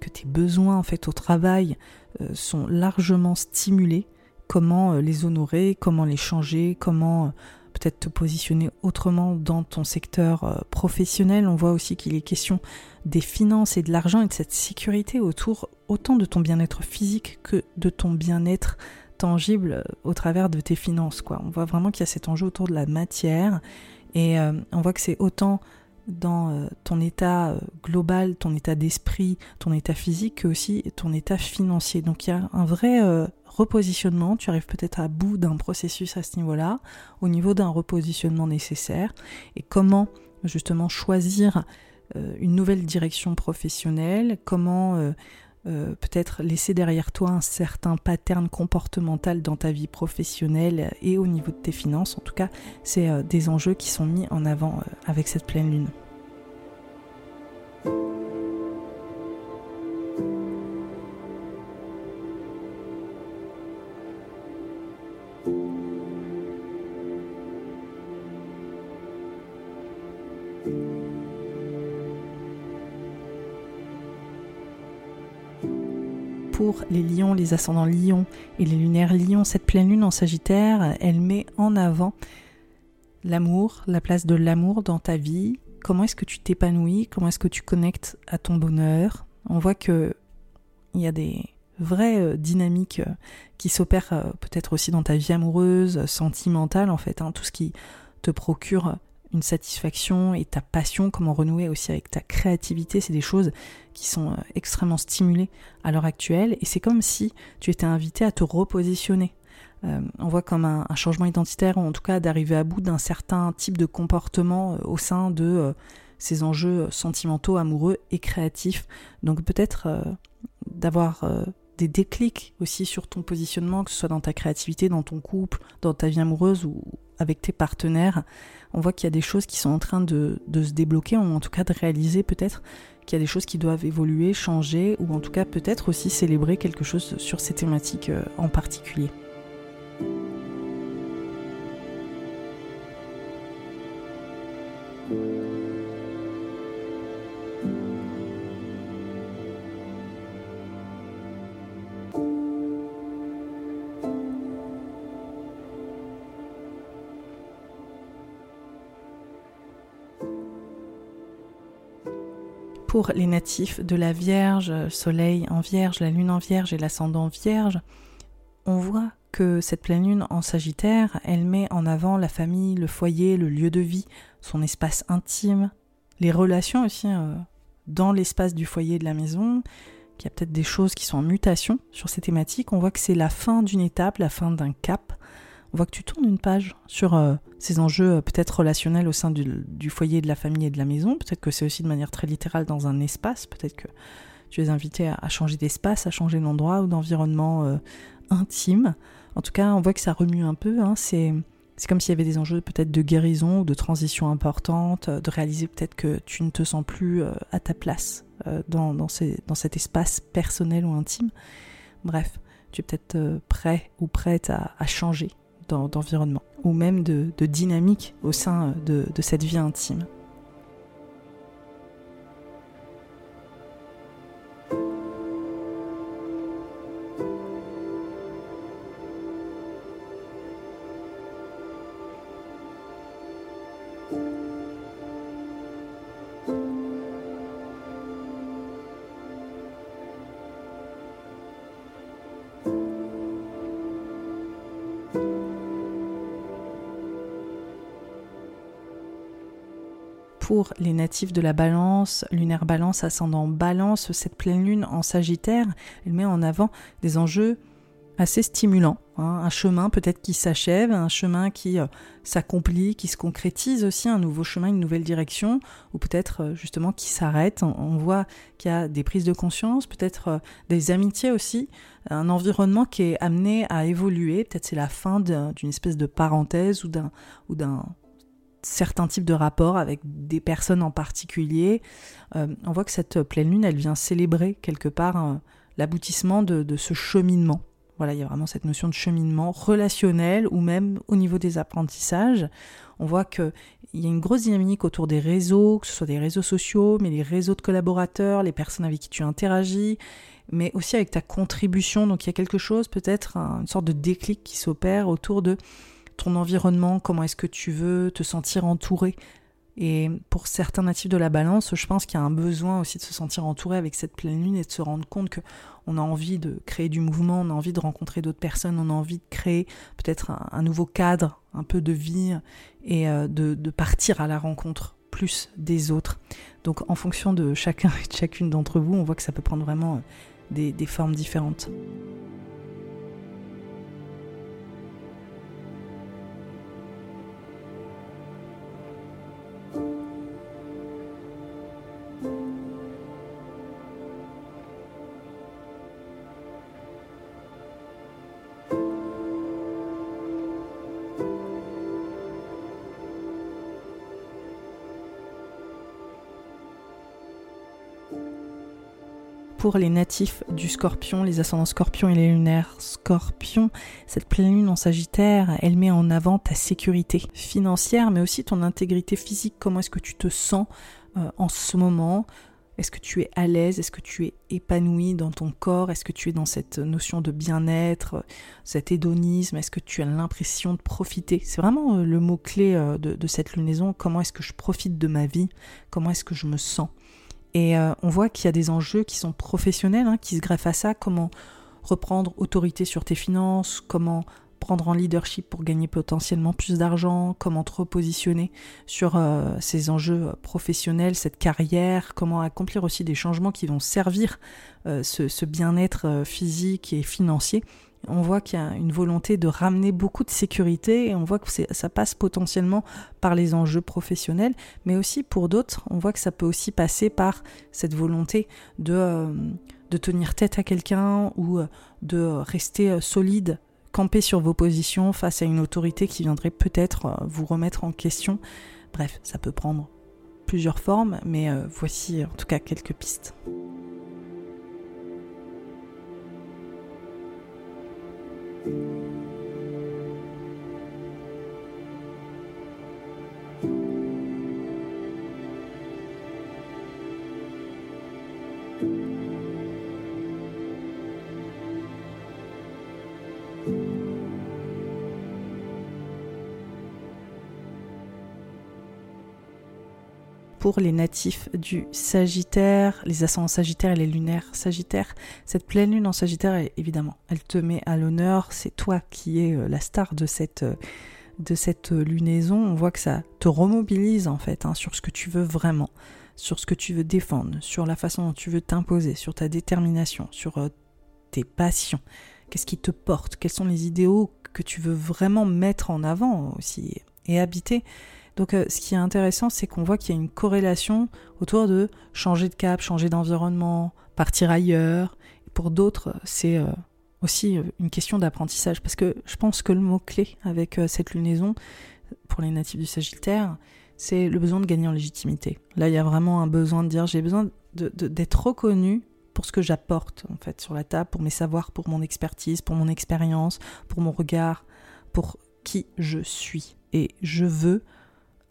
que tes besoins en fait au travail euh, sont largement stimulés, comment euh, les honorer, comment les changer, comment peut-être te positionner autrement dans ton secteur euh, professionnel. On voit aussi qu'il est question des finances et de l'argent et de cette sécurité autour autant de ton bien-être physique que de ton bien-être tangible euh, au travers de tes finances. On voit vraiment qu'il y a cet enjeu autour de la matière et euh, on voit que c'est autant dans ton état global, ton état d'esprit, ton état physique, que aussi ton état financier. Donc il y a un vrai repositionnement, tu arrives peut-être à bout d'un processus à ce niveau-là, au niveau d'un repositionnement nécessaire, et comment justement choisir euh, une nouvelle direction professionnelle, comment euh, euh, peut-être laisser derrière toi un certain pattern comportemental dans ta vie professionnelle et au niveau de tes finances. En tout cas, c'est des enjeux qui sont mis en avant avec cette pleine lune. Les lions, les ascendants lions et les lunaires lions, cette pleine lune en Sagittaire, elle met en avant l'amour, la place de l'amour dans ta vie. Comment est-ce que tu t'épanouis? Comment est-ce que tu connectes à ton bonheur? On voit que il y a des vraies euh, dynamiques euh, qui s'opèrent euh, peut-être aussi dans ta vie amoureuse, sentimentale en fait, hein, tout ce qui te procure une satisfaction et ta passion, comment renouer aussi avec ta créativité, c'est des choses qui sont euh, extrêmement stimulées à l'heure actuelle et c'est comme si tu étais invité à te repositionner. Euh, on voit comme un, changement identitaire ou en tout cas d'arriver à bout d'un certain type de comportement euh, au sein de ces enjeux sentimentaux, amoureux et créatifs. Donc peut-être d'avoir des déclics aussi sur ton positionnement, que ce soit dans ta créativité, dans ton couple, dans ta vie amoureuse ou avec tes partenaires, on voit qu'il y a des choses qui sont en train de, se débloquer, ou en tout cas de réaliser peut-être qu'il y a des choses qui doivent évoluer, changer, ou en tout cas peut-être aussi célébrer quelque chose sur ces thématiques euh, en particulier. Pour les natifs de la Vierge, Soleil en Vierge, la Lune en Vierge et l'ascendant Vierge, on voit que cette pleine lune en Sagittaire, elle met en avant la famille, le foyer, le lieu de vie, son espace intime, les relations aussi euh, dans l'espace du foyer de la maison, qu'il y a peut-être des choses qui sont en mutation sur ces thématiques. On voit que c'est la fin d'une étape, la fin d'un cap. On voit que tu tournes une page sur euh, ces enjeux euh, peut-être relationnels au sein du, foyer, de la famille et de la maison. Peut-être que c'est aussi de manière très littérale dans un espace. Peut-être que tu es invité à, changer d'espace, à changer d'endroit ou d'environnement intime. En tout cas, on voit que ça remue un peu. Hein. C'est comme s'il y avait des enjeux peut-être de guérison ou de transition importante, euh, de réaliser peut-être que tu ne te sens plus euh, à ta place euh, dans, cet espace personnel ou intime. Bref, tu es peut-être prêt ou prête à, changer d'environnement ou même de, dynamique au sein de cette vie intime. Les natifs de la balance, lunaire balance, ascendant balance, cette pleine lune en sagittaire, elle met en avant des enjeux assez stimulants. Hein. un chemin peut-être qui s'achève, un chemin qui euh, s'accomplit, qui se concrétise aussi, un nouveau chemin, une nouvelle direction, ou peut-être euh, justement qui s'arrête. On, voit qu'il y a des prises de conscience, peut-être euh, des amitiés aussi, un environnement qui est amené à évoluer. Peut-être c'est la fin d'une espèce de parenthèse ou d'un certains types de rapports avec des personnes en particulier. Euh, on voit que cette pleine lune, elle vient célébrer quelque part euh, l'aboutissement de, ce cheminement. Voilà, il y a vraiment cette notion de cheminement relationnel ou même au niveau des apprentissages. On voit qu'il y a une grosse dynamique autour des réseaux, que ce soit des réseaux sociaux, mais les réseaux de collaborateurs, les personnes avec qui tu interagis, mais aussi avec ta contribution. Donc il y a quelque chose, peut-être une sorte de déclic qui s'opère autour de ton environnement, comment est-ce que tu veux te sentir entouré. Et pour certains natifs de la balance, je pense qu'il y a un besoin aussi de se sentir entouré avec cette pleine lune et de se rendre compte que on a envie de créer du mouvement, on a envie de rencontrer d'autres personnes, on a envie de créer peut-être un, nouveau cadre, un peu de vie et euh, de, partir à la rencontre plus des autres. Donc en fonction de chacun et de chacune d'entre vous, on voit que ça peut prendre vraiment des formes différentes. Pour les natifs du scorpion, les ascendants scorpion et les lunaires scorpion, cette pleine lune en sagittaire, elle met en avant ta sécurité financière, mais aussi ton intégrité physique. Comment est-ce que tu te sens euh, en ce moment? Est-ce que tu es à l'aise? Est-ce que tu es épanoui dans ton corps? Est-ce que tu es dans cette notion de bien-être, cet hédonisme? Est-ce que tu as l'impression de profiter? C'est vraiment euh, le mot-clé euh, de, de cette lunaison. Comment est-ce que je profite de ma vie? Comment est-ce que je me sens? Et euh, on voit qu'il y a des enjeux qui sont professionnels, hein, qui se greffent à ça, comment reprendre autorité sur tes finances, comment prendre en leadership pour gagner potentiellement plus d'argent, comment te repositionner sur euh, ces enjeux professionnels, cette carrière, comment accomplir aussi des changements qui vont servir euh, ce, bien-être physique et financier on voit qu'il y a une volonté de ramener beaucoup de sécurité et on voit que ça passe potentiellement par les enjeux professionnels, mais aussi pour d'autres, on voit que ça peut aussi passer par cette volonté de, euh, de tenir tête à quelqu'un ou euh, de rester euh, solide, camper sur vos positions face à une autorité qui viendrait peut-être vous remettre en question. Bref, ça peut prendre plusieurs formes, mais voici en tout cas quelques pistes. Les natifs du Sagittaire, les ascendants Sagittaires et les lunaires Sagittaires. Cette pleine lune en Sagittaire, évidemment, elle te met à l'honneur. C'est toi qui es euh, la star de cette, euh, de cette lunaison. On voit que ça te remobilise en fait hein, sur ce que tu veux vraiment, sur ce que tu veux défendre, sur la façon dont tu veux t'imposer, sur ta détermination, sur euh, tes passions. Qu'est-ce qui te porte? Quels sont les idéaux que tu veux vraiment mettre en avant aussi et habiter? Donc euh, ce qui est intéressant, c'est qu'on voit qu'il y a une corrélation autour de changer de cap, changer d'environnement, partir ailleurs. pour d'autres, c'est euh, aussi euh, une question d'apprentissage. Parce que je pense que le mot-clé avec cette lunaison, pour les natifs du Sagittaire, c'est le besoin de gagner en légitimité. Là, il y a vraiment un besoin de dire j'ai besoin d'être reconnu pour ce que j'apporte en fait sur la table, pour mes savoirs, pour mon expertise, pour mon expérience, pour mon regard, pour qui je suis. Et je veux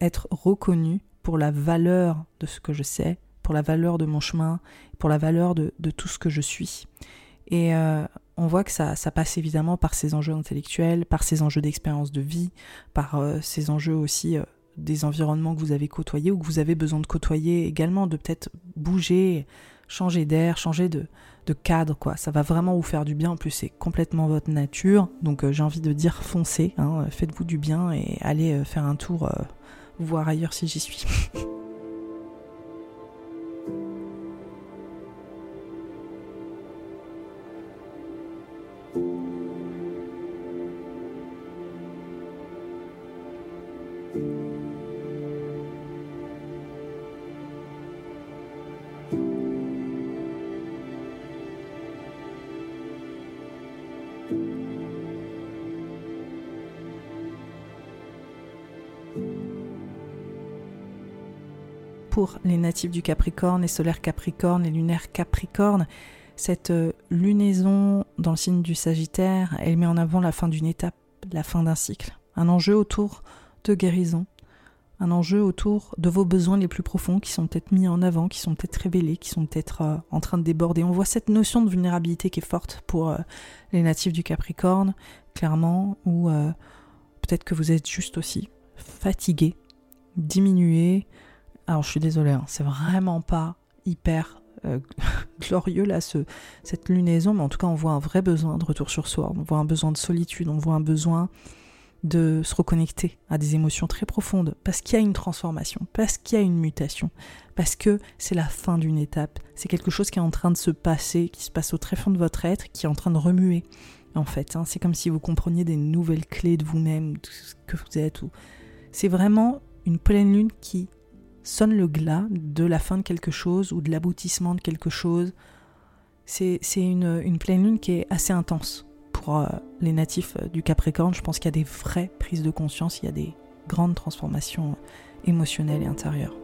être reconnu pour la valeur de ce que je sais, pour la valeur de mon chemin, pour la valeur de, tout ce que je suis. Et euh, on voit que ça, passe évidemment par ces enjeux intellectuels, par ces enjeux d'expérience de vie, par euh, ces enjeux aussi euh, des environnements que vous avez côtoyés ou que vous avez besoin de côtoyer également, de peut-être bouger, changer d'air, changer de, cadre, quoi. Ça va vraiment vous faire du bien. En plus, c'est complètement votre nature. Donc, j'ai envie de dire foncez, hein, faites-vous du bien et allez faire un tour voir ailleurs si j'y suis. pour les natifs du Capricorne, les solaires Capricorne, les lunaires Capricorne. Cette euh, lunaison dans le signe du Sagittaire, elle met en avant la fin d'une étape, la fin d'un cycle. Un enjeu autour de guérison, un enjeu autour de vos besoins les plus profonds qui sont peut-être mis en avant, qui sont peut-être révélés, qui sont peut-être euh, en train de déborder. On voit cette notion de vulnérabilité qui est forte pour euh, les natifs du Capricorne, clairement, ou peut-être que vous êtes juste aussi fatigué, diminué, alors je suis désolée, hein, c'est vraiment pas hyper euh, glorieux là, ce, cette lunaison, mais en tout cas on voit un vrai besoin de retour sur soi, on voit un besoin de solitude, on voit un besoin de se reconnecter à des émotions très profondes, parce qu'il y a une transformation, parce qu'il y a une mutation, parce que c'est la fin d'une étape, c'est quelque chose qui est en train de se passer, qui se passe au très fond de votre être, qui est en train de remuer, en fait. Hein. c'est comme si vous compreniez des nouvelles clés de vous-même, de ce que vous êtes. C'est vraiment une pleine lune qui sonne le glas de la fin de quelque chose ou de l'aboutissement de quelque chose. C'est une, pleine lune qui est assez intense pour euh, les natifs euh, du Capricorne. Je pense qu'il y a des vraies prises de conscience, il y a des grandes transformations émotionnelles et intérieures.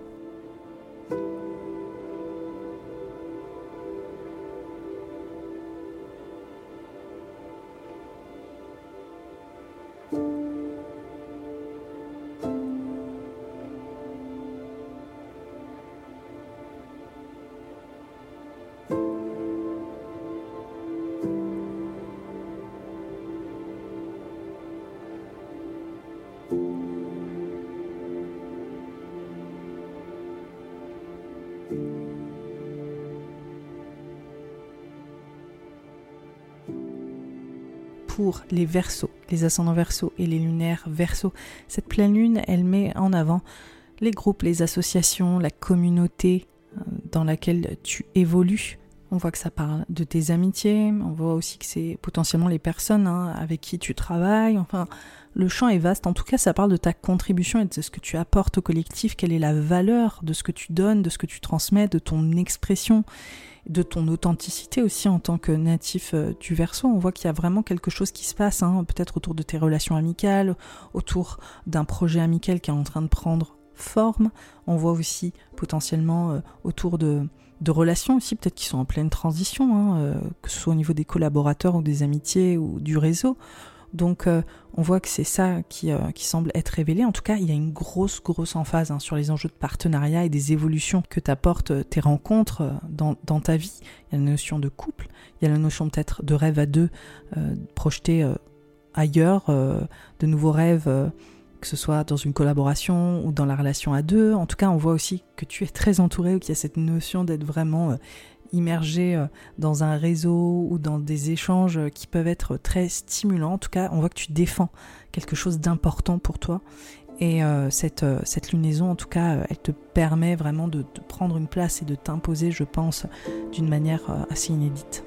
Les versos, les ascendants versos et les lunaires versos. Cette pleine lune, elle met en avant les groupes, les associations, la communauté euh, dans laquelle tu évolues. On voit que ça parle de tes amitiés, on voit aussi que c'est potentiellement les personnes hein, avec qui tu travailles. Enfin, le champ est vaste. En tout cas, ça parle de ta contribution et de ce que tu apportes au collectif, quelle est la valeur de ce que tu donnes, de ce que tu transmets, de ton expression? De ton authenticité aussi en tant que natif euh, du verso. On voit qu'il y a vraiment quelque chose qui se passe, hein, peut-être autour de tes relations amicales, autour d'un projet amical qui est en train de prendre forme. On voit aussi potentiellement euh, autour de, relations aussi, peut-être qui sont en pleine transition, hein, euh, que ce soit au niveau des collaborateurs ou des amitiés ou du réseau. Donc euh, on voit que c'est ça qui, euh, qui, semble être révélé. En tout cas, il y a une grosse, grosse emphase hein, sur les enjeux de partenariat et des évolutions que t'apportent euh, tes rencontres dans, ta vie. Il y a la notion de couple, il y a la notion peut-être de rêve à deux, projeté ailleurs, de nouveaux rêves que ce soit dans une collaboration ou dans la relation à deux. En tout cas, on voit aussi que tu es très entouré ou qu'il y a cette notion d'être vraiment euh, immergé euh, dans un réseau ou dans des échanges qui peuvent être très stimulants. En tout cas, on voit que tu défends quelque chose d'important pour toi. Et euh, cette, lunaison, en tout cas, elle te permet vraiment de prendre une place et de t'imposer, je pense, d'une manière assez inédite.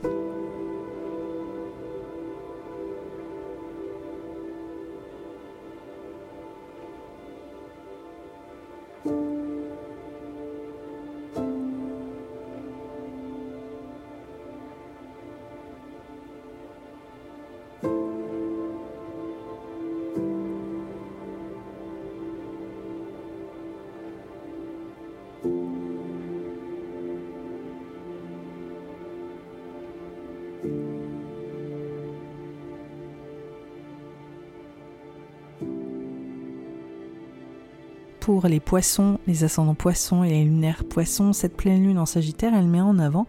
Les poissons, les ascendants poissons et les lunaires poissons, cette pleine lune en Sagittaire, elle met en avant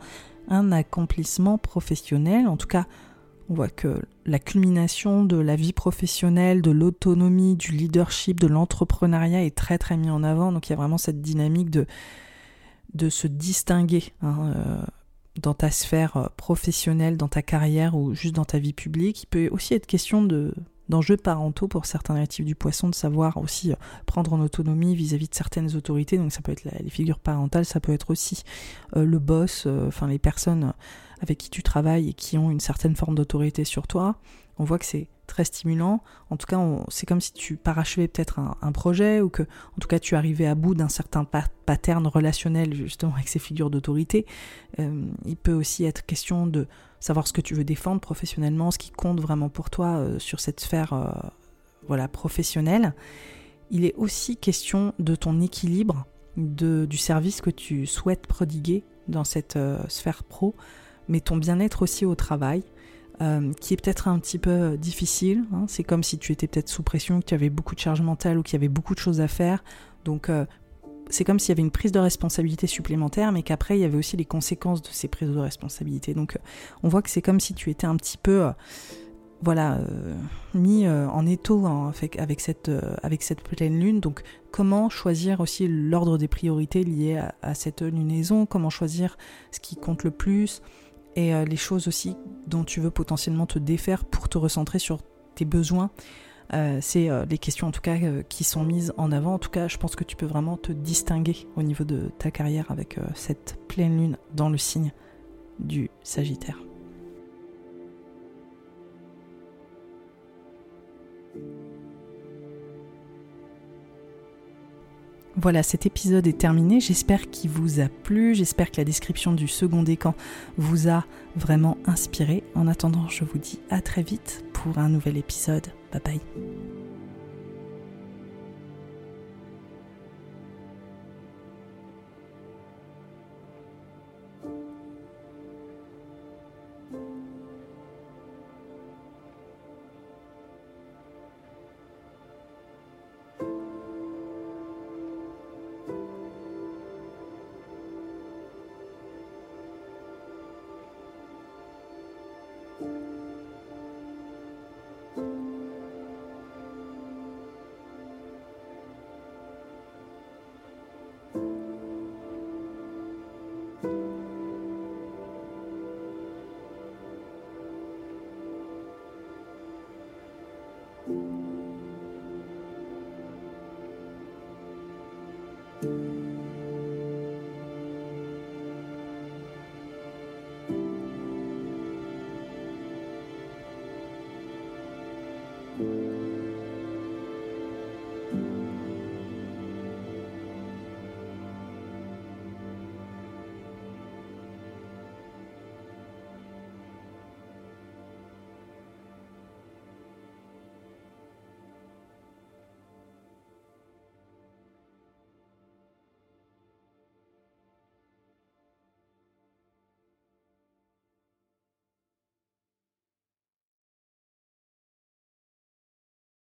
un accomplissement professionnel. En tout cas, on voit que la culmination de la vie professionnelle, de l'autonomie, du leadership, de l'entrepreneuriat est très très mis en avant. Donc il y a vraiment cette dynamique de, de se distinguer hein, euh, dans ta sphère euh, professionnelle, dans ta carrière ou juste dans ta vie publique. Il peut aussi être question de d'enjeux parentaux pour certains natifs du poisson, de savoir aussi euh, prendre en autonomie vis-à-vis de certaines autorités. Donc ça peut être les figures parentales, ça peut être aussi euh, le boss, euh, enfin les personnes avec qui tu travailles et qui ont une certaine forme d'autorité sur toi. On voit que c'est très stimulant. En tout cas, c'est comme si tu parachevais peut-être un, projet ou que, en tout cas, tu arrivais à bout d'un certain pattern relationnel justement avec ces figures d'autorité. il peut aussi être question de savoir ce que tu veux défendre professionnellement, ce qui compte vraiment pour toi euh, sur cette sphère euh, voilà, professionnelle. Il est aussi question de ton équilibre, de, du service que tu souhaites prodiguer dans cette euh, sphère pro, mais ton bien-être aussi au travail, qui est peut-être un petit peu difficile. Hein. C'est comme si tu étais peut-être sous pression, que tu avais beaucoup de charge mentale ou qu'il y avait beaucoup de choses à faire. Donc c'est comme s'il y avait une prise de responsabilité supplémentaire, mais qu'après il y avait aussi les conséquences de ces prises de responsabilité. Donc euh, on voit que c'est comme si tu étais un petit peu, euh, voilà, euh, mis en étau avec, cette, avec cette pleine lune. Donc comment choisir aussi l'ordre des priorités liées à, cette lunaison, comment choisir ce qui compte le plus? Et les choses aussi dont tu veux potentiellement te défaire pour te recentrer sur tes besoins. Euh, c'est euh, les questions en tout cas euh, qui sont mises en avant. En tout cas, je pense que tu peux vraiment te distinguer au niveau de ta carrière avec cette pleine lune dans le signe du Sagittaire. Voilà, cet épisode est terminé. J'espère qu'il vous a plu. J'espère que la description du second décan vous a vraiment inspiré. En attendant, je vous dis à très vite pour un nouvel épisode. Bye bye.